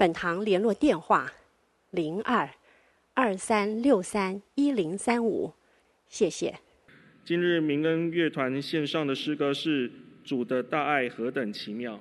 本堂联络电话：零二二三六三一零三五，谢谢。今日民恩乐团献上的诗歌是《主的大爱何等奇妙》。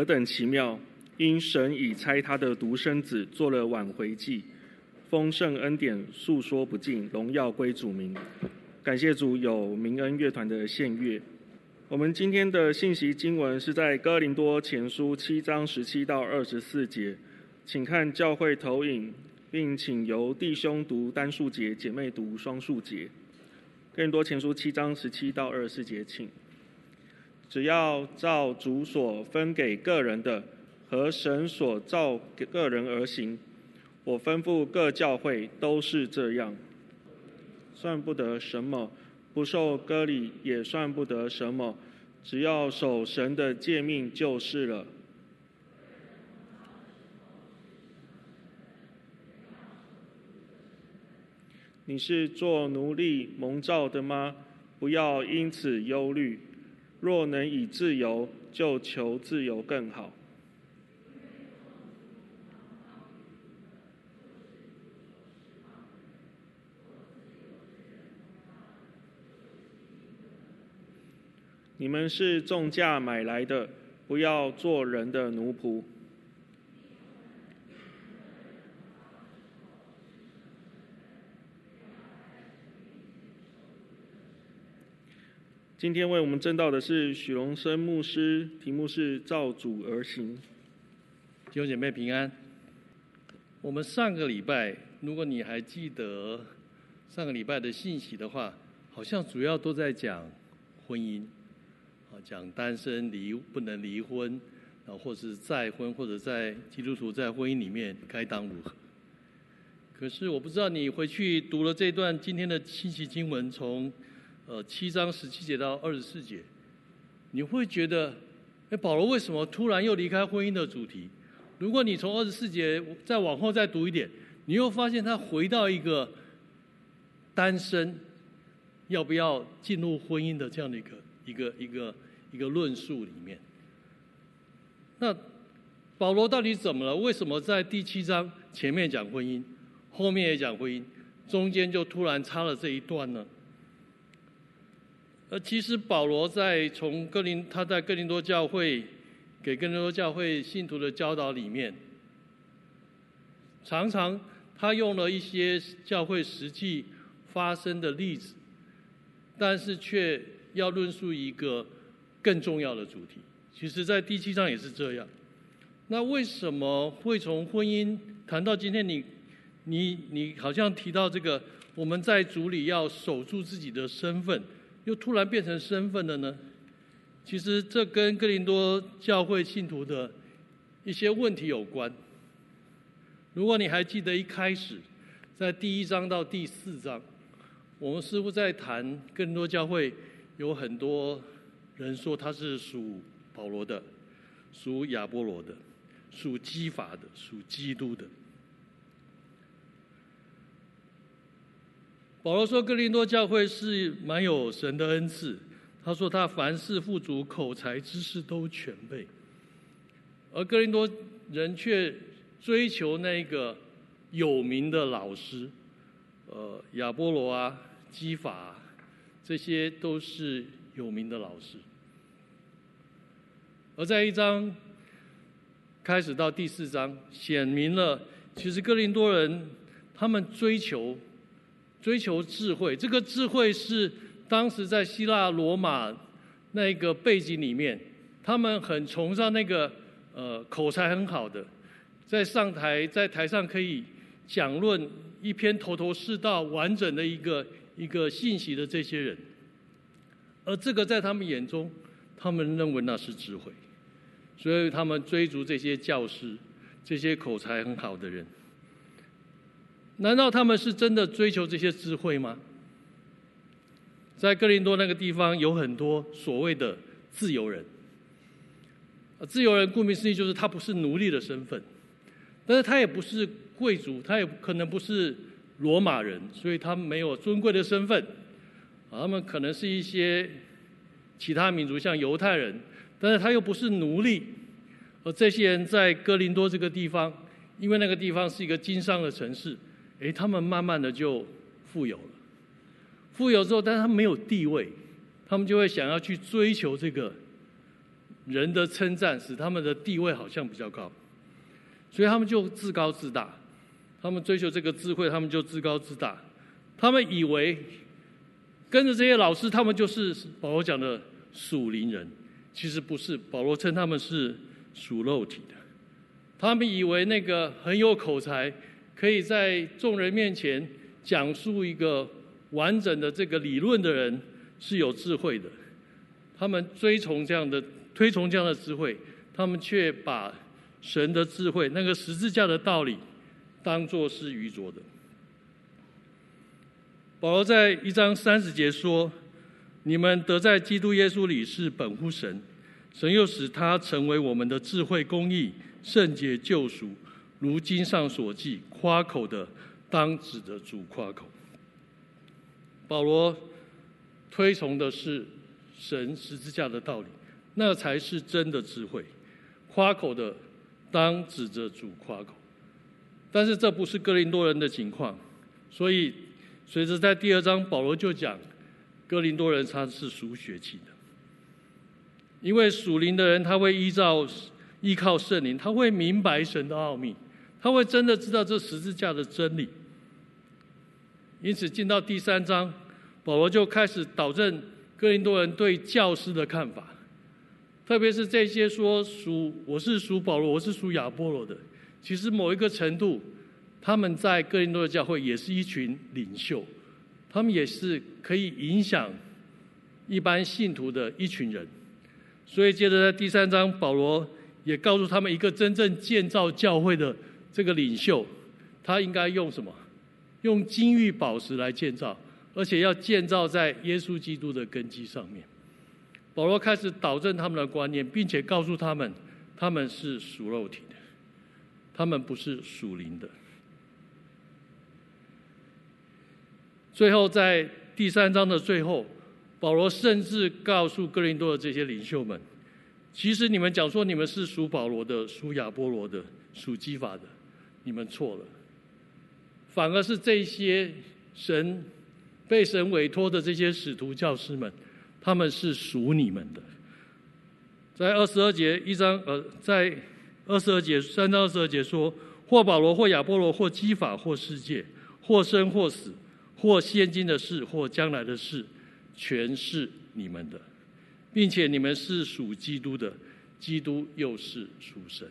何等奇妙！因神已差他的独生子做了挽回祭，丰盛恩典诉说不尽，荣耀归主名。感谢主有明恩乐团的献乐。我们今天的信息经文是在哥林多前书七章十七到二十四节，请看教会投影，并请由弟兄读单数节，姐妹读双数节。哥林多前书七章十七到二十四节，请。只要照主所分给个人的和神所造给个人而行，我吩咐各教会都是这样，算不得什么，不受割礼也算不得什么，只要守神的诫命就是了。你是做奴隶蒙召的吗？不要因此忧虑。若能以自由，就求自由更好。你们是重价买来的，不要做人的奴仆。今天为我们证道的是许荣生牧师，题目是“照主而行”。弟兄姐妹平安。我们上个礼拜，如果你还记得上个礼拜的信息的话，好像主要都在讲婚姻，啊，讲单身离不能离婚，啊，或是再婚或者在基督徒在婚姻里面该当如何。可是我不知道你回去读了这段今天的信息经文，从呃，七章十七节到二十四节，你会觉得，哎，保罗为什么突然又离开婚姻的主题？如果你从二十四节再往后再读一点，你又发现他回到一个单身要不要进入婚姻的这样的一个一个一个一个论述里面。那保罗到底怎么了？为什么在第七章前面讲婚姻，后面也讲婚姻，中间就突然插了这一段呢？而其实保罗在从哥林他在哥林多教会给哥林多教会信徒的教导里面，常常他用了一些教会实际发生的例子，但是却要论述一个更重要的主题。其实，在第七章也是这样。那为什么会从婚姻谈到今天你？你你好像提到这个，我们在主里要守住自己的身份。又突然变成身份了呢？其实这跟哥林多教会信徒的一些问题有关。如果你还记得一开始，在第一章到第四章，我们似乎在谈哥林多教会有很多人说他是属保罗的、属亚波罗的、属基法的、属基督的。保罗说：“哥林多教会是蛮有神的恩赐。他说他凡事富足，口才知识都全备。而哥林多人却追求那个有名的老师，呃，亚波罗啊、基法，这些都是有名的老师。而在一章开始到第四章，显明了其实哥林多人他们追求。”追求智慧，这个智慧是当时在希腊罗马那个背景里面，他们很崇尚那个呃口才很好的，在上台在台上可以讲论一篇头头是道、完整的一个一个信息的这些人，而这个在他们眼中，他们认为那是智慧，所以他们追逐这些教师，这些口才很好的人。难道他们是真的追求这些智慧吗？在哥林多那个地方有很多所谓的自由人。自由人顾名思义就是他不是奴隶的身份，但是他也不是贵族，他也可能不是罗马人，所以他没有尊贵的身份。啊他们可能是一些其他民族，像犹太人，但是他又不是奴隶。而这些人在哥林多这个地方，因为那个地方是一个经商的城市。诶，他们慢慢的就富有了。富有之后，但是他们没有地位，他们就会想要去追求这个人的称赞，使他们的地位好像比较高。所以他们就自高自大，他们追求这个智慧，他们就自高自大。他们以为跟着这些老师，他们就是保罗讲的属灵人，其实不是。保罗称他们是属肉体的。他们以为那个很有口才。可以在众人面前讲述一个完整的这个理论的人是有智慧的，他们追崇这样的推崇这样的智慧，他们却把神的智慧那个十字架的道理当作是愚拙的。保罗在一章三十节说：“你们得在基督耶稣里是本乎神，神又使他成为我们的智慧、公义、圣洁、救赎。”如经上所记，夸口的当指着主夸口。保罗推崇的是神十字架的道理，那才是真的智慧。夸口的当指着主夸口。但是这不是哥林多人的情况，所以随着在第二章，保罗就讲哥林多人他是属血气的，因为属灵的人他会依照依靠圣灵，他会明白神的奥秘。他会真的知道这十字架的真理，因此进到第三章，保罗就开始导正哥林多人对教师的看法，特别是这些说属我是属保罗，我是属亚波罗的，其实某一个程度，他们在哥林多的教会也是一群领袖，他们也是可以影响一般信徒的一群人。所以，接着在第三章，保罗也告诉他们一个真正建造教会的这个领袖，他应该用什么？用金玉宝石来建造，而且要建造在耶稣基督的根基上面。保罗开始导正他们的观念，并且告诉他们，他们是属肉体的，他们不是属灵的。最后，在第三章的最后。保罗甚至告诉哥林多的这些领袖们：“其实你们讲说你们是属保罗的、属亚波罗的、属基法的，你们错了。反而是这些神被神委托的这些使徒教师们，他们是属你们的。”在二十二节一章，呃，在二十二节三章二十二节说：“或保罗，或亚波罗，或基法，或世界，或生或死，或现今的事，或将来的事。”全是你们的，并且你们是属基督的，基督又是属神。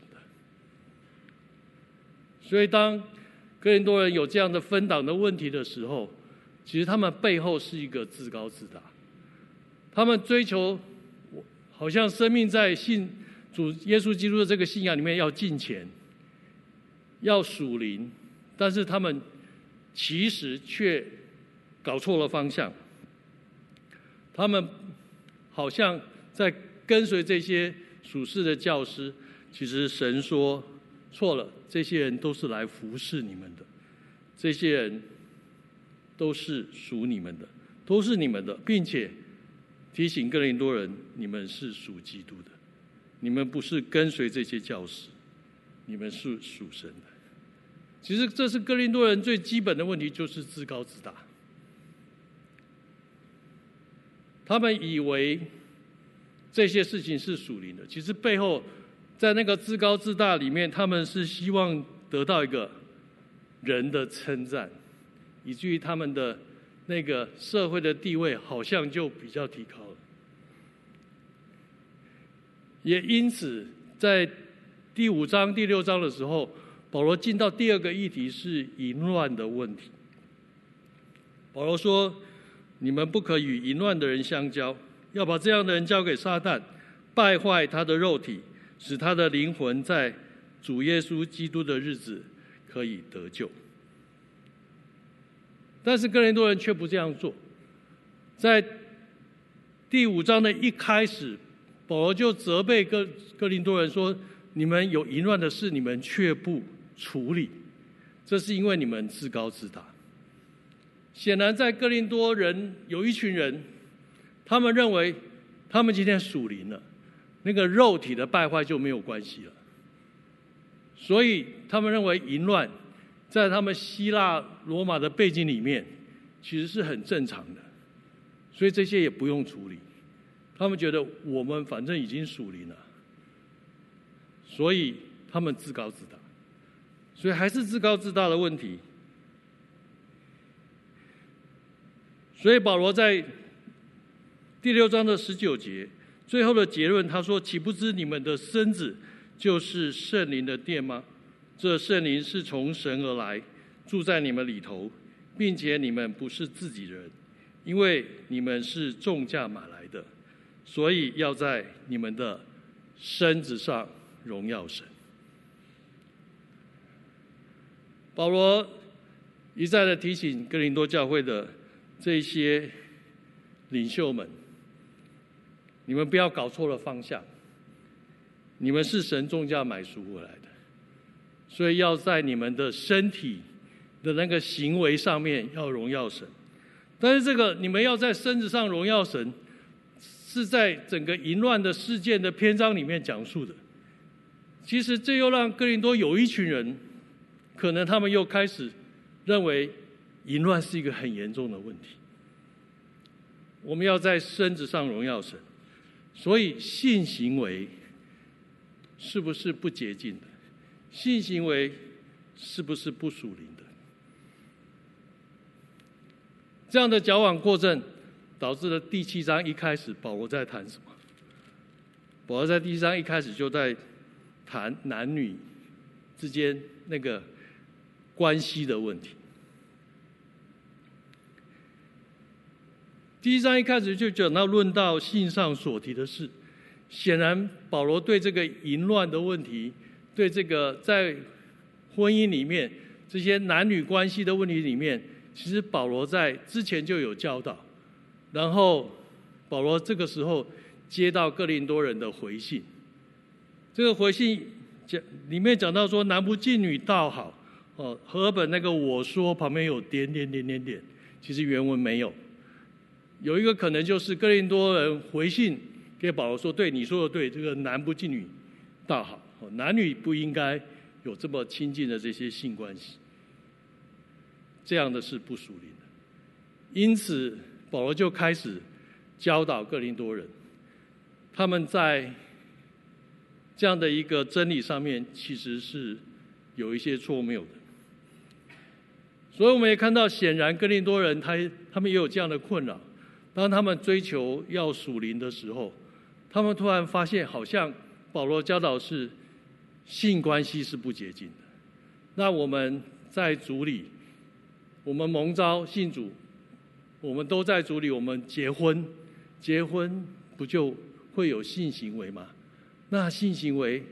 所以，当更多人有这样的分党的问题的时候，其实他们背后是一个自高自大。他们追求，好像生命在信主耶稣基督的这个信仰里面要进钱，要属灵，但是他们其实却搞错了方向。他们好像在跟随这些属世的教师，其实神说错了，这些人都是来服侍你们的，这些人都是属你们的，都是你们的，并且提醒哥林多人，你们是属基督的，你们不是跟随这些教师，你们是属神的。其实这是哥林多人最基本的问题，就是自高自大。他们以为这些事情是属灵的，其实背后在那个自高自大里面，他们是希望得到一个人的称赞，以至于他们的那个社会的地位好像就比较提高了。也因此，在第五章、第六章的时候，保罗进到第二个议题是淫乱的问题。保罗说。你们不可与淫乱的人相交，要把这样的人交给撒旦，败坏他的肉体，使他的灵魂在主耶稣基督的日子可以得救。但是哥林多人却不这样做，在第五章的一开始，保罗就责备哥哥林多人说：“你们有淫乱的事，你们却不处理，这是因为你们自高自大。”显然，在哥林多人有一群人，他们认为他们今天属灵了，那个肉体的败坏就没有关系了。所以，他们认为淫乱在他们希腊罗马的背景里面，其实是很正常的。所以这些也不用处理。他们觉得我们反正已经属灵了，所以他们自高自大。所以还是自高自大的问题。所以保罗在第六章的十九节最后的结论，他说：“岂不知你们的身子就是圣灵的殿吗？这圣灵是从神而来，住在你们里头，并且你们不是自己人，因为你们是重价买来的，所以要在你们的身子上荣耀神。”保罗一再的提醒哥林多教会的。这些领袖们，你们不要搞错了方向。你们是神重价买赎过来的，所以要在你们的身体的那个行为上面要荣耀神。但是这个你们要在身子上荣耀神，是在整个淫乱的事件的篇章里面讲述的。其实这又让哥林多有一群人，可能他们又开始认为。淫乱是一个很严重的问题，我们要在身子上荣耀神，所以性行为是不是不洁净的？性行为是不是不属灵的？这样的矫枉过正，导致了第七章一开始保罗在谈什么？保罗在第七章一开始就在谈男女之间那个关系的问题。第一章一开始就讲到论到信上所提的事，显然保罗对这个淫乱的问题，对这个在婚姻里面这些男女关系的问题里面，其实保罗在之前就有教导。然后保罗这个时候接到哥林多人的回信，这个回信讲里面讲到说男不敬女倒好哦，和本那个我说旁边有点点点点点，其实原文没有。有一个可能就是哥林多人回信给保罗说，对你说的对，这个男不近女倒好。男女不应该有这么亲近的这些性关系，这样的是不属灵的。因此，保罗就开始教导哥林多人，他们在这样的一个真理上面，其实是有一些错谬的。所以，我们也看到，显然哥林多人他他们也有这样的困扰。当他们追求要属灵的时候，他们突然发现，好像保罗教导是。性关系是不洁净的。那我们在主里，我们蒙召信主，我们都在主里，我们结婚，结婚不就会有性行为吗？那性行为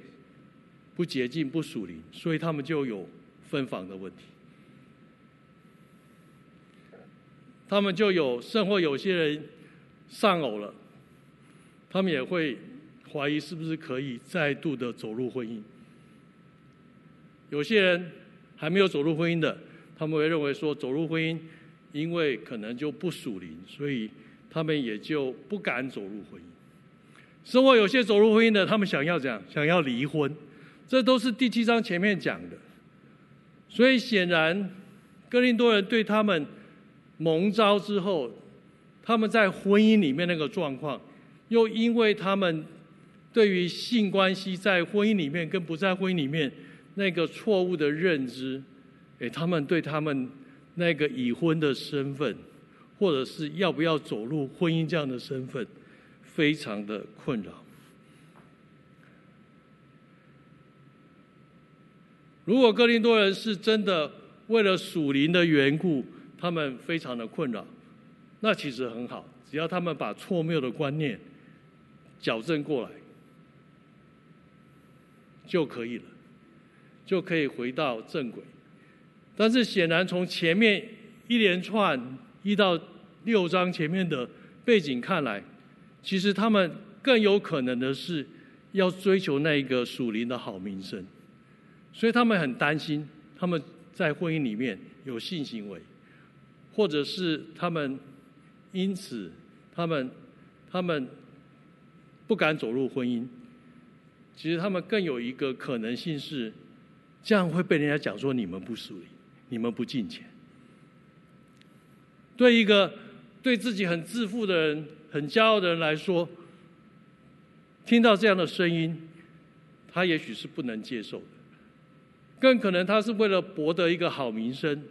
不洁净、不属灵，所以他们就有分房的问题。他们就有，甚或有些人丧偶了，他们也会怀疑是不是可以再度的走入婚姻。有些人还没有走入婚姻的，他们会认为说走入婚姻，因为可能就不属灵，所以他们也就不敢走入婚姻。甚或有些走入婚姻的，他们想要怎样？想要离婚，这都是第七章前面讲的。所以显然，哥林多人对他们蒙召之后，他们在婚姻里面那个状况，又因为他们对于性关系在婚姻里面跟不在婚姻里面。那个错误的认知，诶，他们对他们那个已婚的身份，或者是要不要走入婚姻这样的身份，非常的困扰。如果哥林多人是真的为了属灵的缘故，他们非常的困扰，那其实很好，只要他们把错谬的观念矫正过来，就可以了。就可以回到正轨，但是显然从前面一连串一到六章前面的背景看来，其实他们更有可能的是要追求那一个属灵的好名声，所以他们很担心他们在婚姻里面有性行为，或者是他们因此他们他们不敢走入婚姻，其实他们更有一个可能性是。这样会被人家讲说你们不属灵，你们不敬钱。对一个对自己很自负的人、很骄傲的人来说，听到这样的声音，他也许是不能接受的。更可能他是为了博得一个好名声，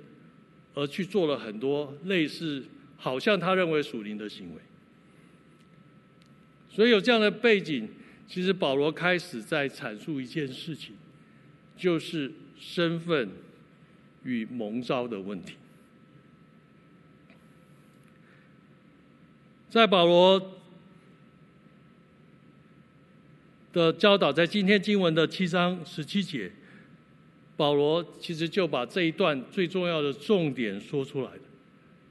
而去做了很多类似好像他认为属灵的行为。所以有这样的背景，其实保罗开始在阐述一件事情。就是身份与蒙召的问题。在保罗的教导，在今天经文的七章十七节，保罗其实就把这一段最重要的重点说出来。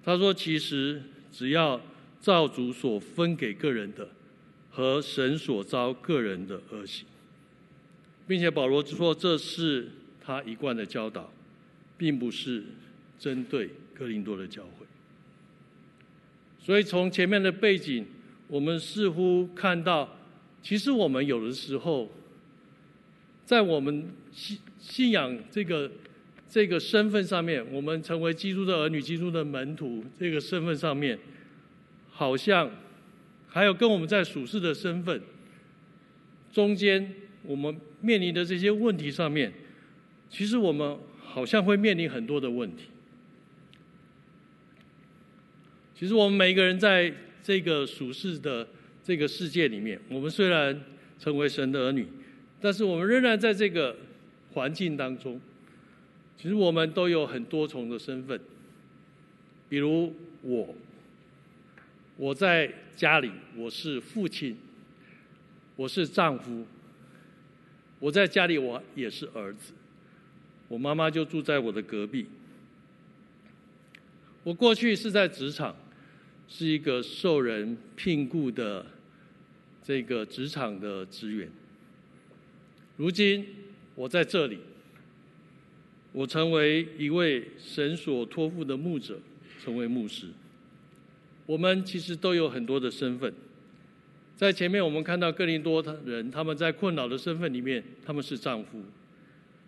他说：“其实只要照主所分给个人的，和神所招个人的而行。”并且保罗说，这是他一贯的教导，并不是针对哥林多的教会。所以从前面的背景，我们似乎看到，其实我们有的时候，在我们信仰这个这个身份上面，我们成为基督的儿女、基督的门徒这个身份上面，好像还有跟我们在属世的身份中间，我们。面临的这些问题上面，其实我们好像会面临很多的问题。其实我们每一个人在这个属世的这个世界里面，我们虽然成为神的儿女，但是我们仍然在这个环境当中。其实我们都有很多重的身份，比如我，我在家里我是父亲，我是丈夫，我在家里我也是儿子，我妈妈就住在我的隔壁。我过去是在职场，是一个受人聘雇的这个职场的职员，如今我在这里。我成为一位神所托付的牧者，成为牧师。我们其实都有很多的身份。在前面我们看到哥林多的人，他们在困扰的身份里面，他们是丈夫，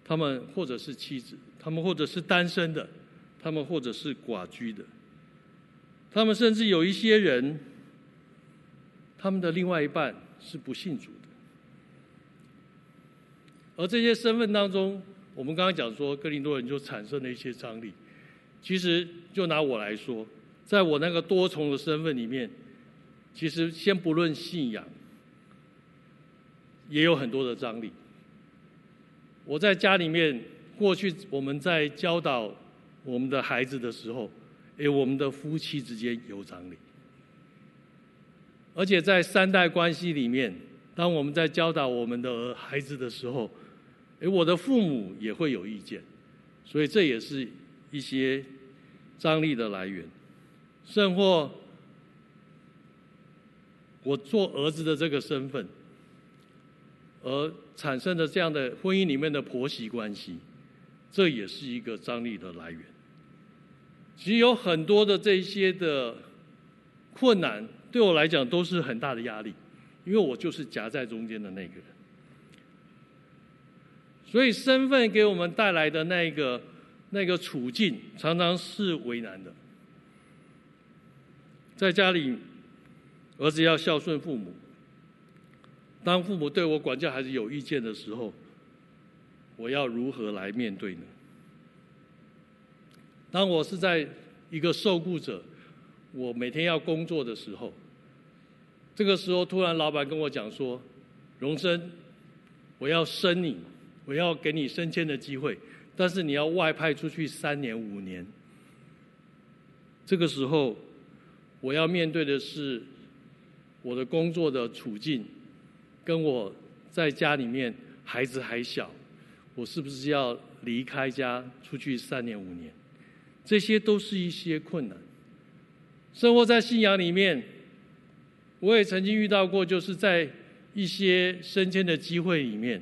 他们或者是妻子，他们或者是单身的，他们或者是寡居的，他们甚至有一些人，他们的另外一半是不信主。而这些身份当中，我们刚刚讲说，格林多人就产生了一些张力。其实，就拿我来说，在我那个多重的身份里面，其实先不论信仰，也有很多的张力。我在家里面，过去我们在教导我们的孩子的时候，诶，我们的夫妻之间有张力。而且在三代关系里面，当我们在教导我们的孩子的时候，诶，我的父母也会有意见，所以这也是一些张力的来源。甚或我做儿子的这个身份，而产生的这样的婚姻里面的婆媳关系，这也是一个张力的来源。其实有很多的这些的困难，对我来讲都是很大的压力，因为我就是夹在中间的那个人。所以，身份给我们带来的那个那个处境，常常是为难的。在家里，儿子要孝顺父母。当父母对我管教孩子有意见的时候，我要如何来面对呢？当我是在一个受雇者，我每天要工作的时候，这个时候突然老板跟我讲说：“荣生，我要升你。”我要给你升迁的机会，但是你要外派出去三年五年。这个时候，我要面对的是我的工作的处境，跟我在家里面孩子还小，我是不是要离开家出去三年五年？这些都是一些困难。生活在信仰里面，我也曾经遇到过，就是在一些升迁的机会里面。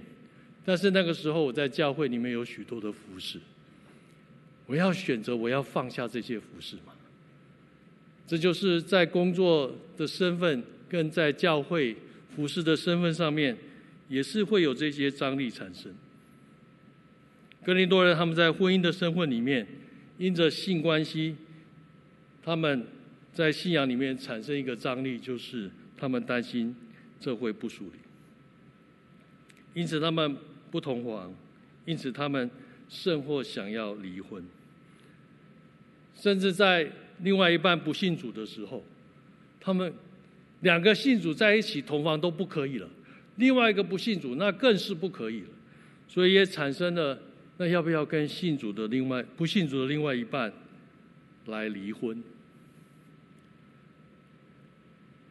但是那个时候，我在教会里面有许多的服侍，我要选择，我要放下这些服侍吗？这就是在工作的身份跟在教会服侍的身份上面，也是会有这些张力产生。格林多人他们在婚姻的身份里面，因着性关系，他们在信仰里面产生一个张力，就是他们担心这会不属灵，因此他们。不同房，因此他们甚或想要离婚，甚至在另外一半不信主的时候，他们两个信主在一起同房都不可以了，另外一个不信主那更是不可以了，所以也产生了那要不要跟信主的另外不信主的另外一半来离婚？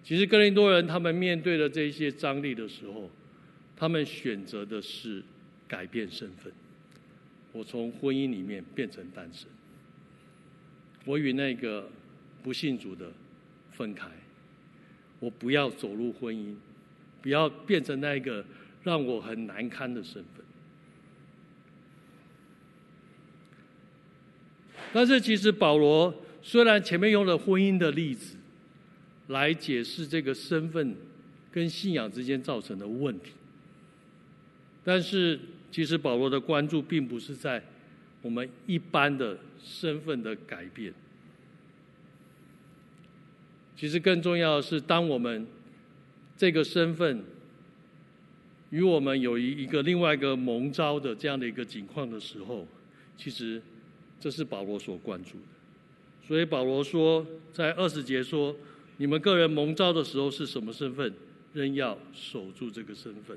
其实哥林多人他们面对的这些张力的时候，他们选择的是。改变身份，我从婚姻里面变成单身。我与那个不信主的分开，我不要走入婚姻，不要变成那个让我很难堪的身份。但是其实保罗虽然前面用了婚姻的例子来解释这个身份跟信仰之间造成的问题，但是。其实保罗的关注并不是在我们一般的身份的改变，其实更重要的是，当我们这个身份与我们有一一个另外一个蒙召的这样的一个情况的时候，其实这是保罗所关注的。所以保罗说，在二十节说，你们个人蒙召的时候是什么身份，仍要守住这个身份。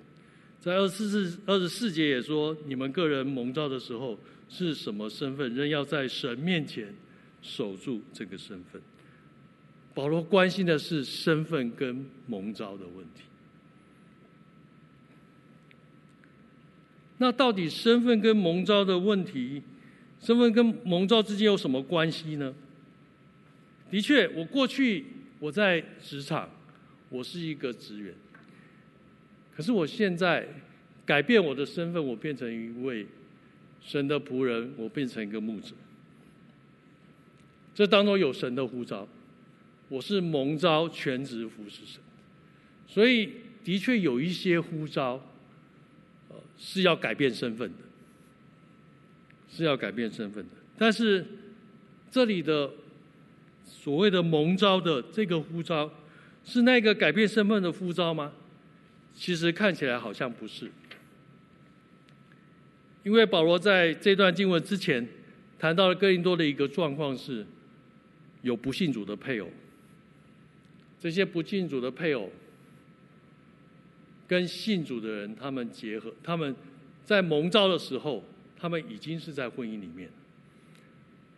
在二十四二十四节也说，你们个人蒙召的时候是什么身份，仍要在神面前守住这个身份。保罗关心的是身份跟蒙召的问题。那到底身份跟蒙召的问题，身份跟蒙召之间有什么关系呢？的确，我过去我在职场，我是一个职员。可是我现在改变我的身份，我变成一位神的仆人，我变成一个牧者。这当中有神的呼召，我是蒙召全职服侍神，所以的确有一些呼召，呃，是要改变身份的，是要改变身份的。但是这里的。所谓的蒙召的这个呼召，是那个改变身份的呼召吗？其实看起来好像不是，因为保罗在这段经文之前谈到了哥林多的一个状况是，有不信主的配偶，这些不信主的配偶跟信主的人他们结合，他们在蒙召的时候，他们已经是在婚姻里面。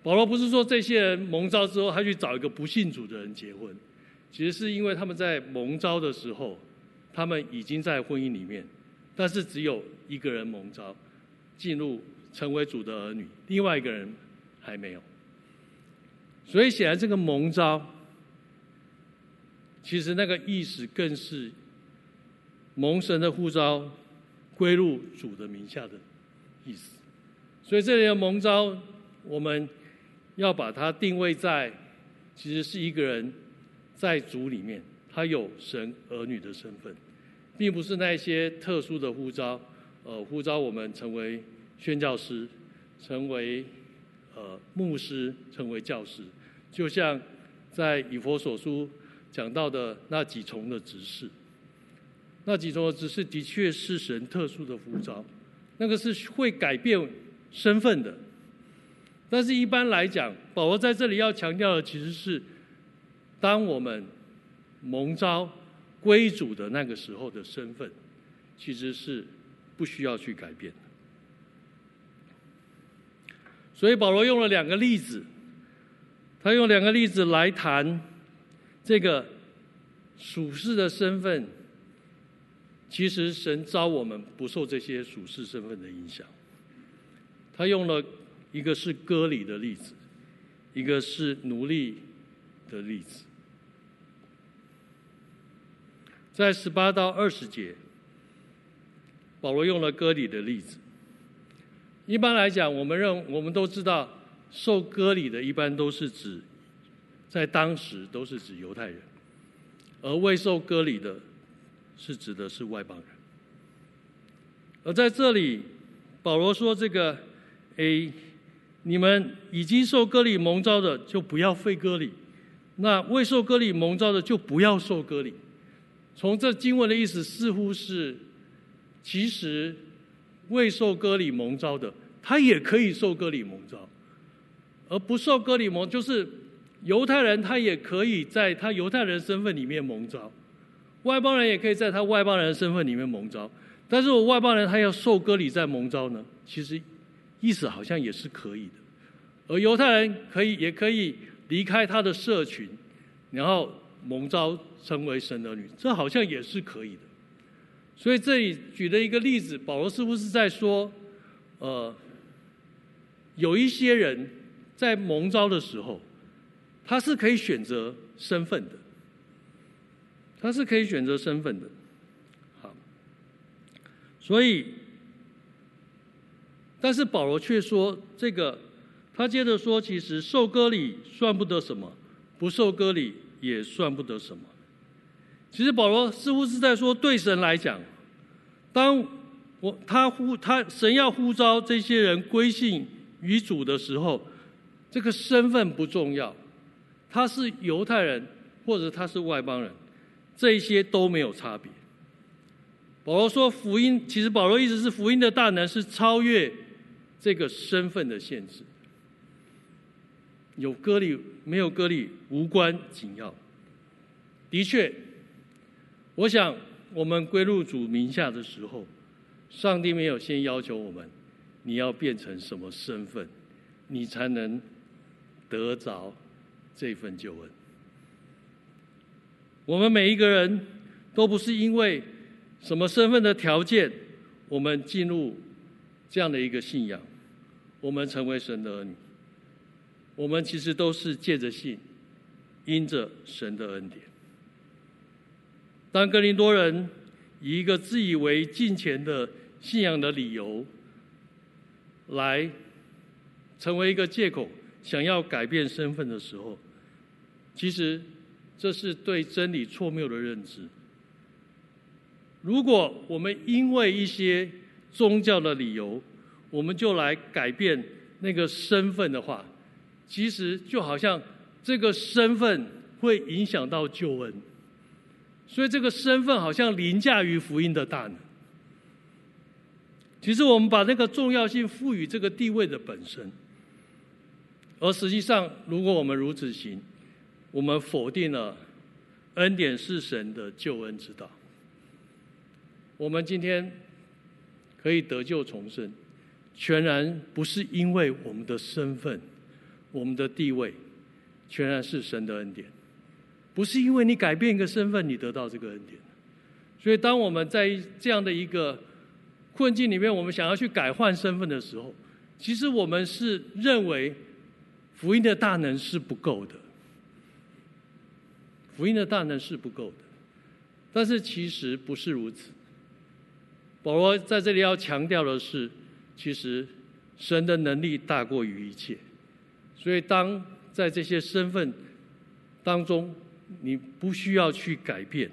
保罗不是说这些人蒙召之后，他去找一个不信主的人结婚，其实是因为他们在蒙召的时候，他们已经在婚姻里面，但是只有一个人蒙召进入成为主的儿女，另外一个人还没有。所以显然这个蒙召，其实那个意思更是蒙神的呼召归入主的名下的意思。所以这里的蒙召，我们。要把它定位在，其实是一个人在主里面，他有神儿女的身份，并不是那些特殊的呼召，呃，呼召我们成为宣教师，成为呃牧师，成为教师，就像在以佛所书讲到的那几重的职事，那几重的职事的确是神特殊的呼召，那个是会改变身份的。但是，一般来讲，保罗在这里要强调的其实是，当我们蒙召归主的那个时候的身份，其实是不需要去改变的。所以，保罗用了两个例子，他用两个例子来谈这个属世的身份。其实，神召我们不受这些属世身份的影响。他用了。一个是割礼的例子，一个是奴隶的例子。在十八到二十节，保罗用了割礼的例子。一般来讲，我们认我们都知道，受割礼的一般都是指，在当时都是指犹太人，而未受割礼的，是指的是外邦人。而在这里，保罗说这个 A。你们已经受割礼蒙召的，就不要废割礼；那未受割礼蒙召的，就不要受割礼。从这经文的意思，似乎是，其实未受割礼蒙召的，他也可以受割礼蒙召；而不受割礼蒙，就是犹太人，他也可以在他犹太人身份里面蒙召；外邦人也可以在他外邦人身份里面蒙召。但是我外邦人他要受割礼再蒙召呢？其实。意思好像也是可以的，而犹太人可以也可以离开他的社群，然后蒙召成为神的儿女，这好像也是可以的。所以这里举了一个例子，保罗是不是在说，呃，有一些人在蒙召的时候，他是可以选择身份的，他是可以选择身份的。好，所以。但是保罗却说，这个他接着说，其实受割礼算不得什么，不受割礼也算不得什么。其实保罗似乎是在说，对神来讲，当我他呼他神要呼召这些人归信于主的时候，这个身份不重要，他是犹太人或者他是外邦人，这些都没有差别。保罗说，福音其实保罗意思是福音的大能是超越。这个身份的限制，有割礼没有割礼无关紧要。的确，我想我们归入主名下的时候，上帝没有先要求我们，你要变成什么身份，你才能得着这份救恩。我们每一个人都不是因为什么身份的条件，我们进入这样的一个信仰，我们成为神的儿女。我们其实都是借着信，因着神的恩典。当哥林多人以一个自以为敬虔的信仰的理由，来成为一个借口，想要改变身份的时候，其实这是对真理错谬的认知。如果我们因为一些宗教的理由，我们就来改变那个身份的话，其实就好像这个身份会影响到救恩，所以这个身份好像凌驾于福音的大能。其实我们把那个重要性赋予这个地位的本身，而实际上，如果我们如此行，我们否定了恩典是神的救恩之道。我们今天可以得救重生，全然不是因为我们的身份。我们的地位，全然是神的恩典，不是因为你改变一个身份，你得到这个恩典。所以，当我们在这样的一个困境里面，我们想要去改换身份的时候，其实我们是认为福音的大能是不够的，福音的大能是不够的。但是其实不是如此。保罗在这里要强调的是，其实神的能力大过于一切。所以，当在这些身份当中，你不需要去改变。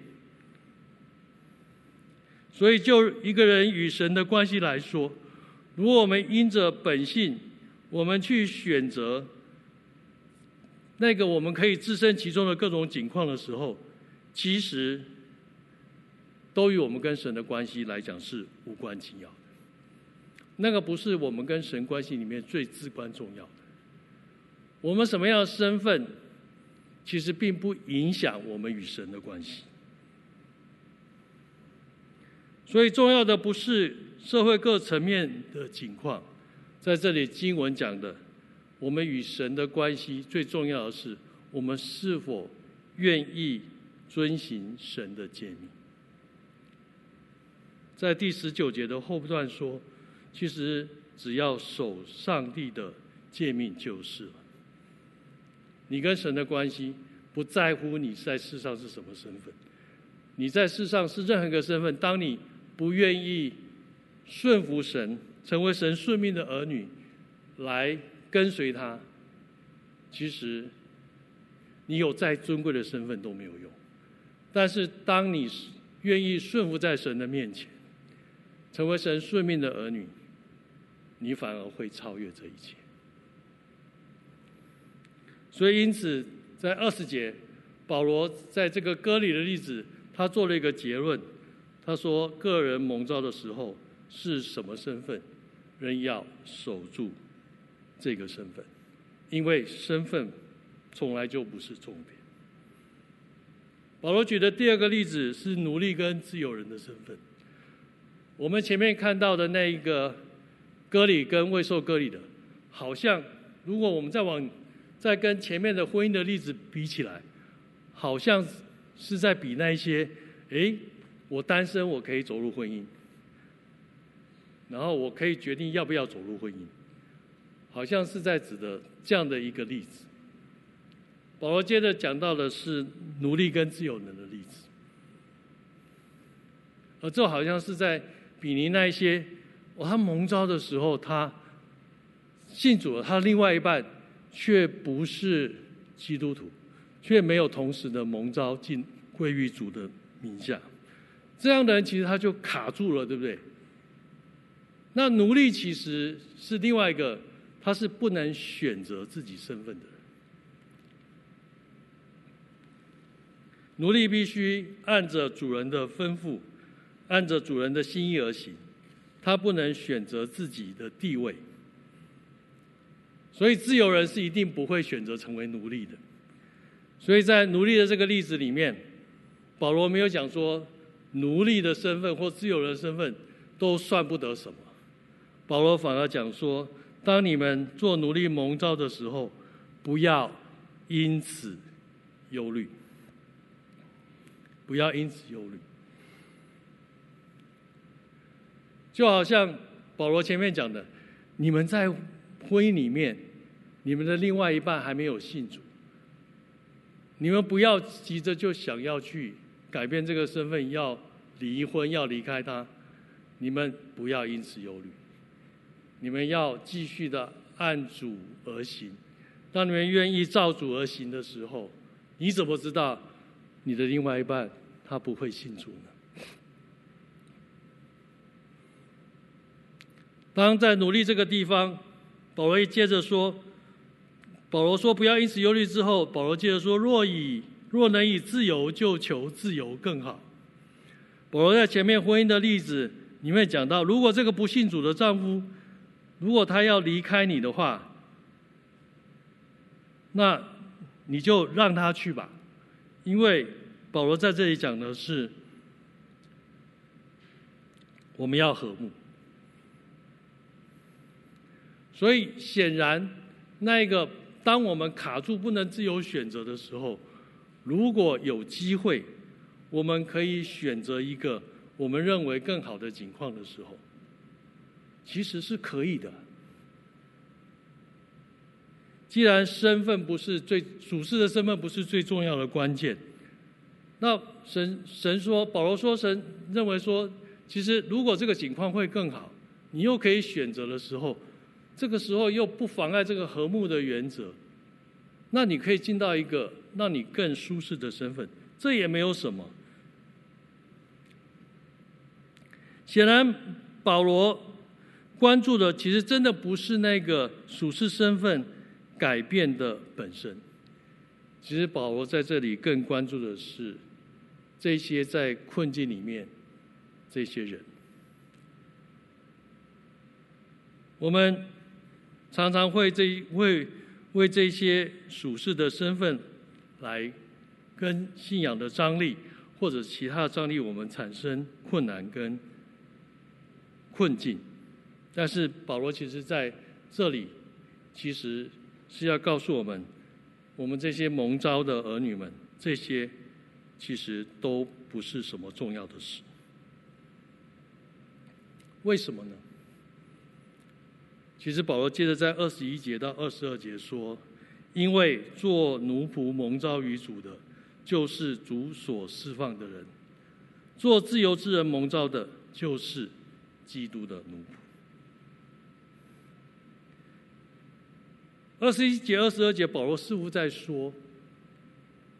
所以，就一个人与神的关系来说，如果我们因着本性，我们去选择那个我们可以置身其中的各种境况的时候，其实都与我们跟神的关系来讲是无关紧要的。那个不是我们跟神关系里面最至关重要的。我们什么样的身份，其实并不影响我们与神的关系。所以重要的不是社会各层面的情况，在这里经文讲的，我们与神的关系最重要的是，我们是否愿意遵行神的诫命。在第十九节的后段说，其实只要守上帝的诫命就是了。你跟神的关系不在乎你在世上是什么身份，你在世上是任何一个身份。当你不愿意顺服神，成为神顺命的儿女，来跟随他，其实你有再尊贵的身份都没有用。但是当你愿意顺服在神的面前，成为神顺命的儿女，你反而会超越这一切。所以，因此，在二十节，保罗在这个割礼的例子，他做了一个结论。他说：“个人蒙召的时候是什么身份，人要守住这个身份，因为身份从来就不是重点。”保罗举的第二个例子是奴隶跟自由人的身份。我们前面看到的那一个割礼跟未受割礼的，好像如果我们再往再跟前面的婚姻的例子比起来，好像是在比那一些，哎，我单身我可以走入婚姻，然后我可以决定要不要走入婚姻，好像是在指的这样的一个例子。保罗接着讲到的是奴隶跟自由人的例子，而这好像是在比拟那一些，哦，他蒙召的时候他信主了，他另外一半。却不是基督徒，却没有同时的蒙召进归于主的名下，这样的人其实他就卡住了，对不对？那奴隶其实是另外一个，他是不能选择自己身份的。奴隶必须按着主人的吩咐，按着主人的心意而行，他不能选择自己的地位。所以自由人是一定不会选择成为奴隶的。所以在奴隶的这个例子里面，保罗没有讲说奴隶的身份或自由人身份都算不得什么。保罗反而讲说，当你们做奴隶蒙召的时候，不要因此忧虑，不要因此忧虑。就好像保罗前面讲的，你们在婚姻里面，你们的另外一半还没有信主，你们不要急着就想要去改变这个身份，要离婚，要离开他，你们不要因此忧虑。你们要继续的按主而行。当你们愿意照主而行的时候，你怎么知道你的另外一半他不会信主呢？当在努力这个地方，保罗接着说：“保罗说不要因此忧虑。”之后，保罗接着说：“若以若能以自由，就求自由更好。”保罗在前面婚姻的例子里面讲到，如果这个不信主的丈夫，如果他要离开你的话，那你就让他去吧，因为保罗在这里讲的是我们要和睦。所以显然，那个当我们卡住不能自由选择的时候，如果有机会，我们可以选择一个我们认为更好的境况的时候。其实是可以的。既然身份不是最属事的身份不是最重要的关键，那神神说，保罗说，神认为说，其实如果这个情况会更好，你又可以选择的时候，这个时候又不妨碍这个和睦的原则，那你可以进到一个让你更舒适的身份，这也没有什么。显然，保罗。关注的其实真的不是那个属世身份改变的本身，其实保罗在这里更关注的是这些在困境里面这些人。我们常常会这会为这些属世的身份来跟信仰的张力或者其他的张力，我们产生困难跟困境。但是保罗其实在这里，其实是要告诉我们，我们这些蒙召的儿女们，这些其实都不是什么重要的事。为什么呢？其实保罗接着在二十一节到二十二节说，因为做奴仆蒙召于主的，就是主所释放的人；做自由之人蒙召的，就是基督的奴仆。二十一节、二十二节，保罗似乎在说，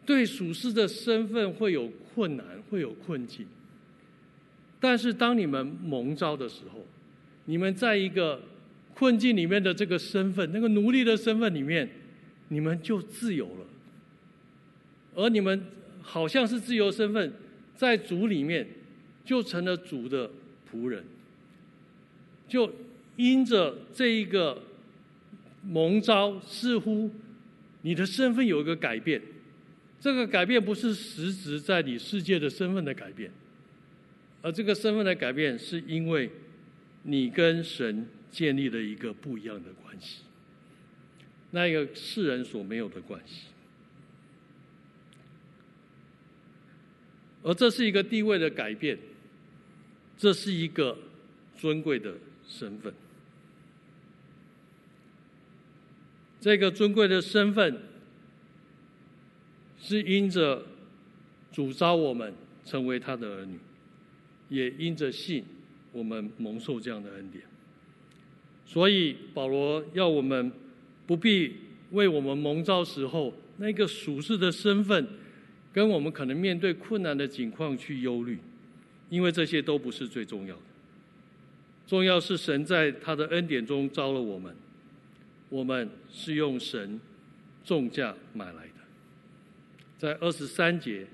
对属世的身份会有困难，会有困境。但是当你们蒙召的时候，你们在一个困境里面的这个身份，那个奴隶的身份里面，你们就自由了。而你们好像是自由身份，在主里面就成了主的仆人，就因着这一个。蒙召似乎你的身份有一个改变，这个改变不是实质在你世界的身份的改变，而这个身份的改变是因为你跟神建立了一个不一样的关系，那一个世人所没有的关系，而这是一个地位的改变，这是一个尊贵的身份。这个尊贵的身份，是因着主召我们成为他的儿女，也因着信，我们蒙受这样的恩典。所以保罗要我们不必为我们蒙召时候那个属世的身份，跟我们可能面对困难的境况去忧虑，因为这些都不是最重要的。重要是神在他的恩典中召了我们。我们是用神重价买来的，在二十三节，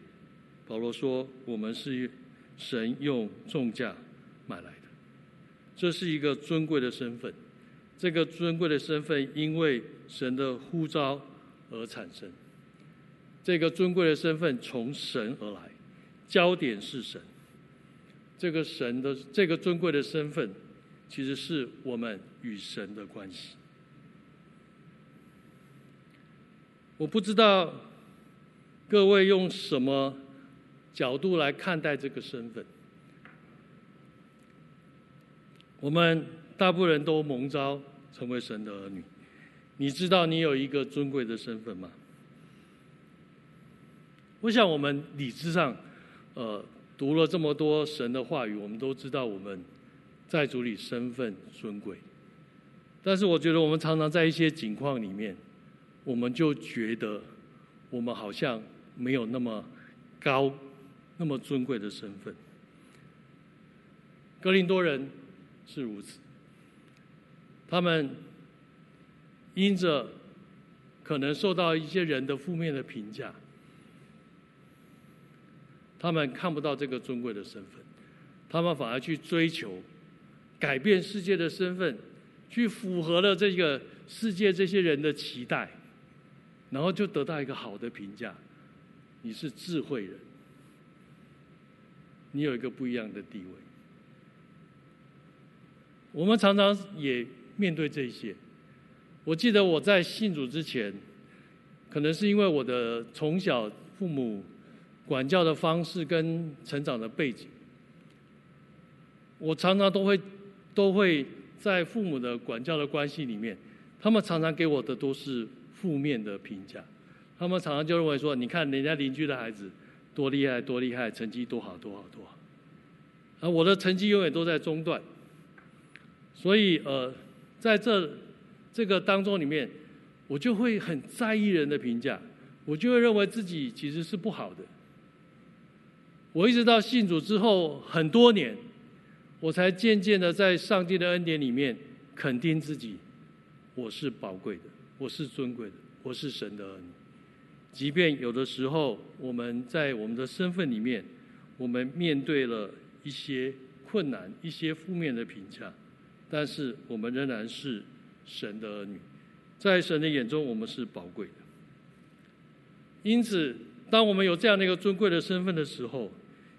保罗说：“我们是神用重价买来的。”这是一个尊贵的身份，这个尊贵的身份因为神的呼召而产生。这个尊贵的身份从神而来，焦点是神。这个神的这个尊贵的身份，其实是我们与神的关系。我不知道各位用什么角度来看待这个身份。我们大部分人都蒙召成为神的儿女，你知道你有一个尊贵的身份吗？我想我们理智上，呃，读了这么多神的话语，我们都知道我们在主里身份尊贵。但是我觉得我们常常在一些境况里面，我们就觉得我们好像没有那么高、那么尊贵的身份。哥林多人。是如此，他们因着可能受到一些人的负面的评价，他们看不到这个尊贵的身份，他们反而去追求改变世界的身份，去符合了这个世界这些人的期待，然后就得到一个好的评价，你是智慧人，你有一个不一样的地位。我们常常也面对这些。我记得我在信主之前，可能是因为我的从小父母管教的方式跟成长的背景，我常常都会都会在父母的管教的关系里面，他们常常给我的都是负面的评价。他们常常就认为说：“你看人家邻居的孩子多厉害，多厉害，成绩多好，多好，多好。”而我的成绩永远都在中段。所以，呃，在这这个当中里面，我就会很在意人的评价，我就会认为自己其实是不好的。我一直到信主之后很多年，我才渐渐的在上帝的恩典里面肯定自己，我是宝贵的，我是尊贵的，我是神的儿女。即便有的时候我们在我们的身份里面，我们面对了一些困难、一些负面的评价。但是我们仍然是神的儿女，在神的眼中，我们是宝贵的。因此，当我们有这样的一个尊贵的身份的时候，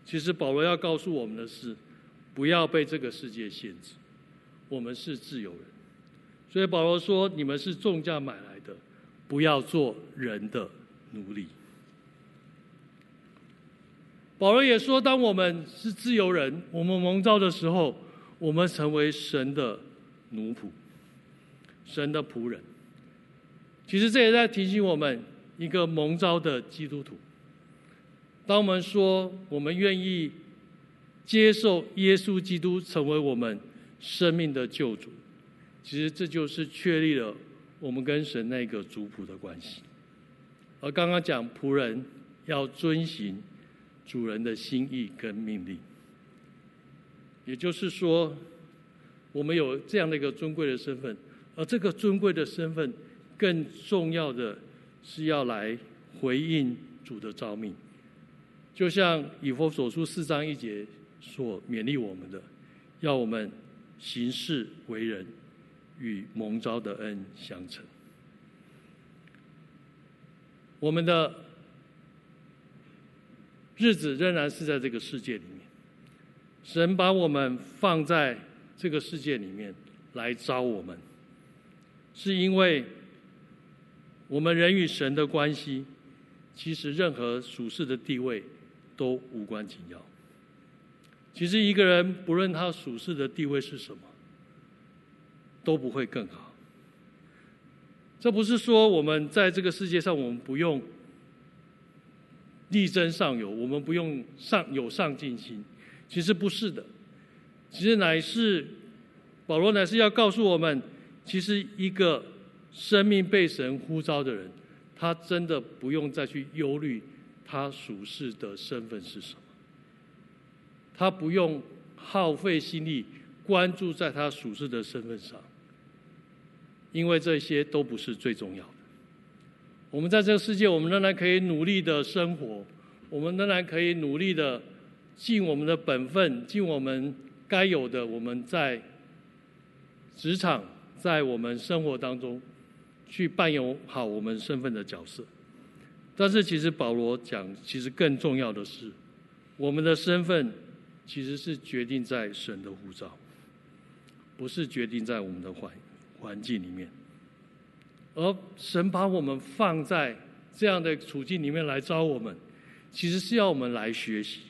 其实保罗要告诉我们的是，不要被这个世界限制。我们是自由人，所以保罗说：“你们是重价买来的，不要做人的奴隶。”保罗也说：“当我们是自由人，我们蒙召的时候。”我们成为神的奴仆，神的仆人。其实这也在提醒我们，一个蒙召的基督徒。当我们说我们愿意接受耶稣基督成为我们生命的救主，其实这就是确立了我们跟神那个主仆的关系。而刚刚讲仆人要遵行主人的心意跟命令。也就是说，我们有这样的一个尊贵的身份，而这个尊贵的身份，更重要的是要来回应主的召命。就像以弗所书四章一节所勉励我们的，要我们行事为人与蒙召的恩相称。我们的日子仍然是在这个世界里。神把我们放在这个世界里面来招我们，是因为我们人与神的关系，其实任何属世的地位都无关紧要。其实一个人不论他属世的地位是什么，都不会更好。这不是说我们在这个世界上我们不用力争上游，我们不用上有上进心。其实不是的，其实乃是保罗乃是要告诉我们，其实一个生命被神呼召的人，他真的不用再去忧虑他属世的身份是什么，他不用耗费心力关注在他属世的身份上，因为这些都不是最重要的。我们在这个世界，我们仍然可以努力的生活，我们仍然可以努力的。尽我们的本分，尽我们该有的，我们在职场，在我们生活当中，去扮演好我们身份的角色。但是，其实保罗讲，其实更重要的是，我们的身份其实是决定在神的呼召，不是决定在我们的环环境里面。而神把我们放在这样的处境里面来招我们，其实是要我们来学习，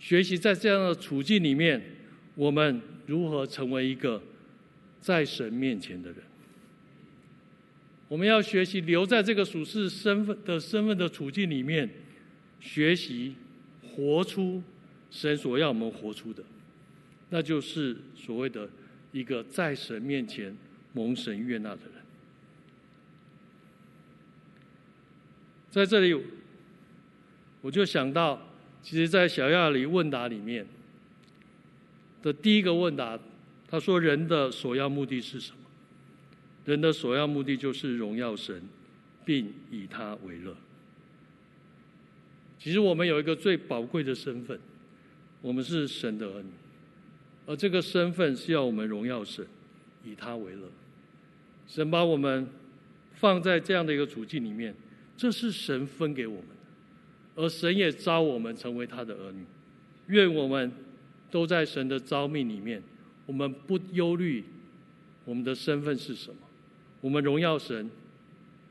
学习在这样的处境里面，我们如何成为一个在神面前的人。我们要学习留在这个属世身份的身份的处境里面，学习活出神所要我们活出的，那就是所谓的一个在神面前蒙神悦纳的人。在这里，我就想到，其实，在小亚里问答里面的第一个问答，他说：“人的首要目的是什么？”人的首要目的就是荣耀神，并以他为乐。其实我们有一个最宝贵的身份，我们是神的儿女，而这个身份是要我们荣耀神，以他为乐。神把我们放在这样的一个处境里面，这是神分给我们，而神也召我们成为他的儿女。愿我们都在神的召命里面，我们不忧虑我们的身份是什么。我们荣耀神，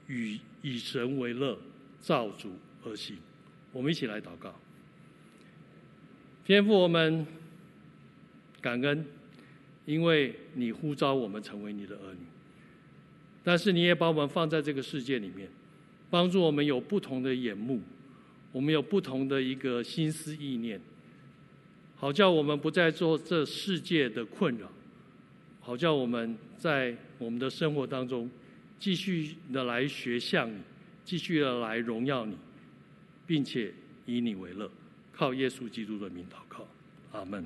与以神为乐，照主而行。我们一起来祷告。天父，我们感恩，因为你呼召我们成为你的儿女。但是你也把我们放在这个世界里面，帮助我们有不同的眼目，我们有不同的一个心思意念，好叫我们不再做这世界的困扰。好叫我们在我们的生活当中，继续的来学像你，继续的来荣耀你，并且以你为乐，靠耶稣基督的名祷告，阿门。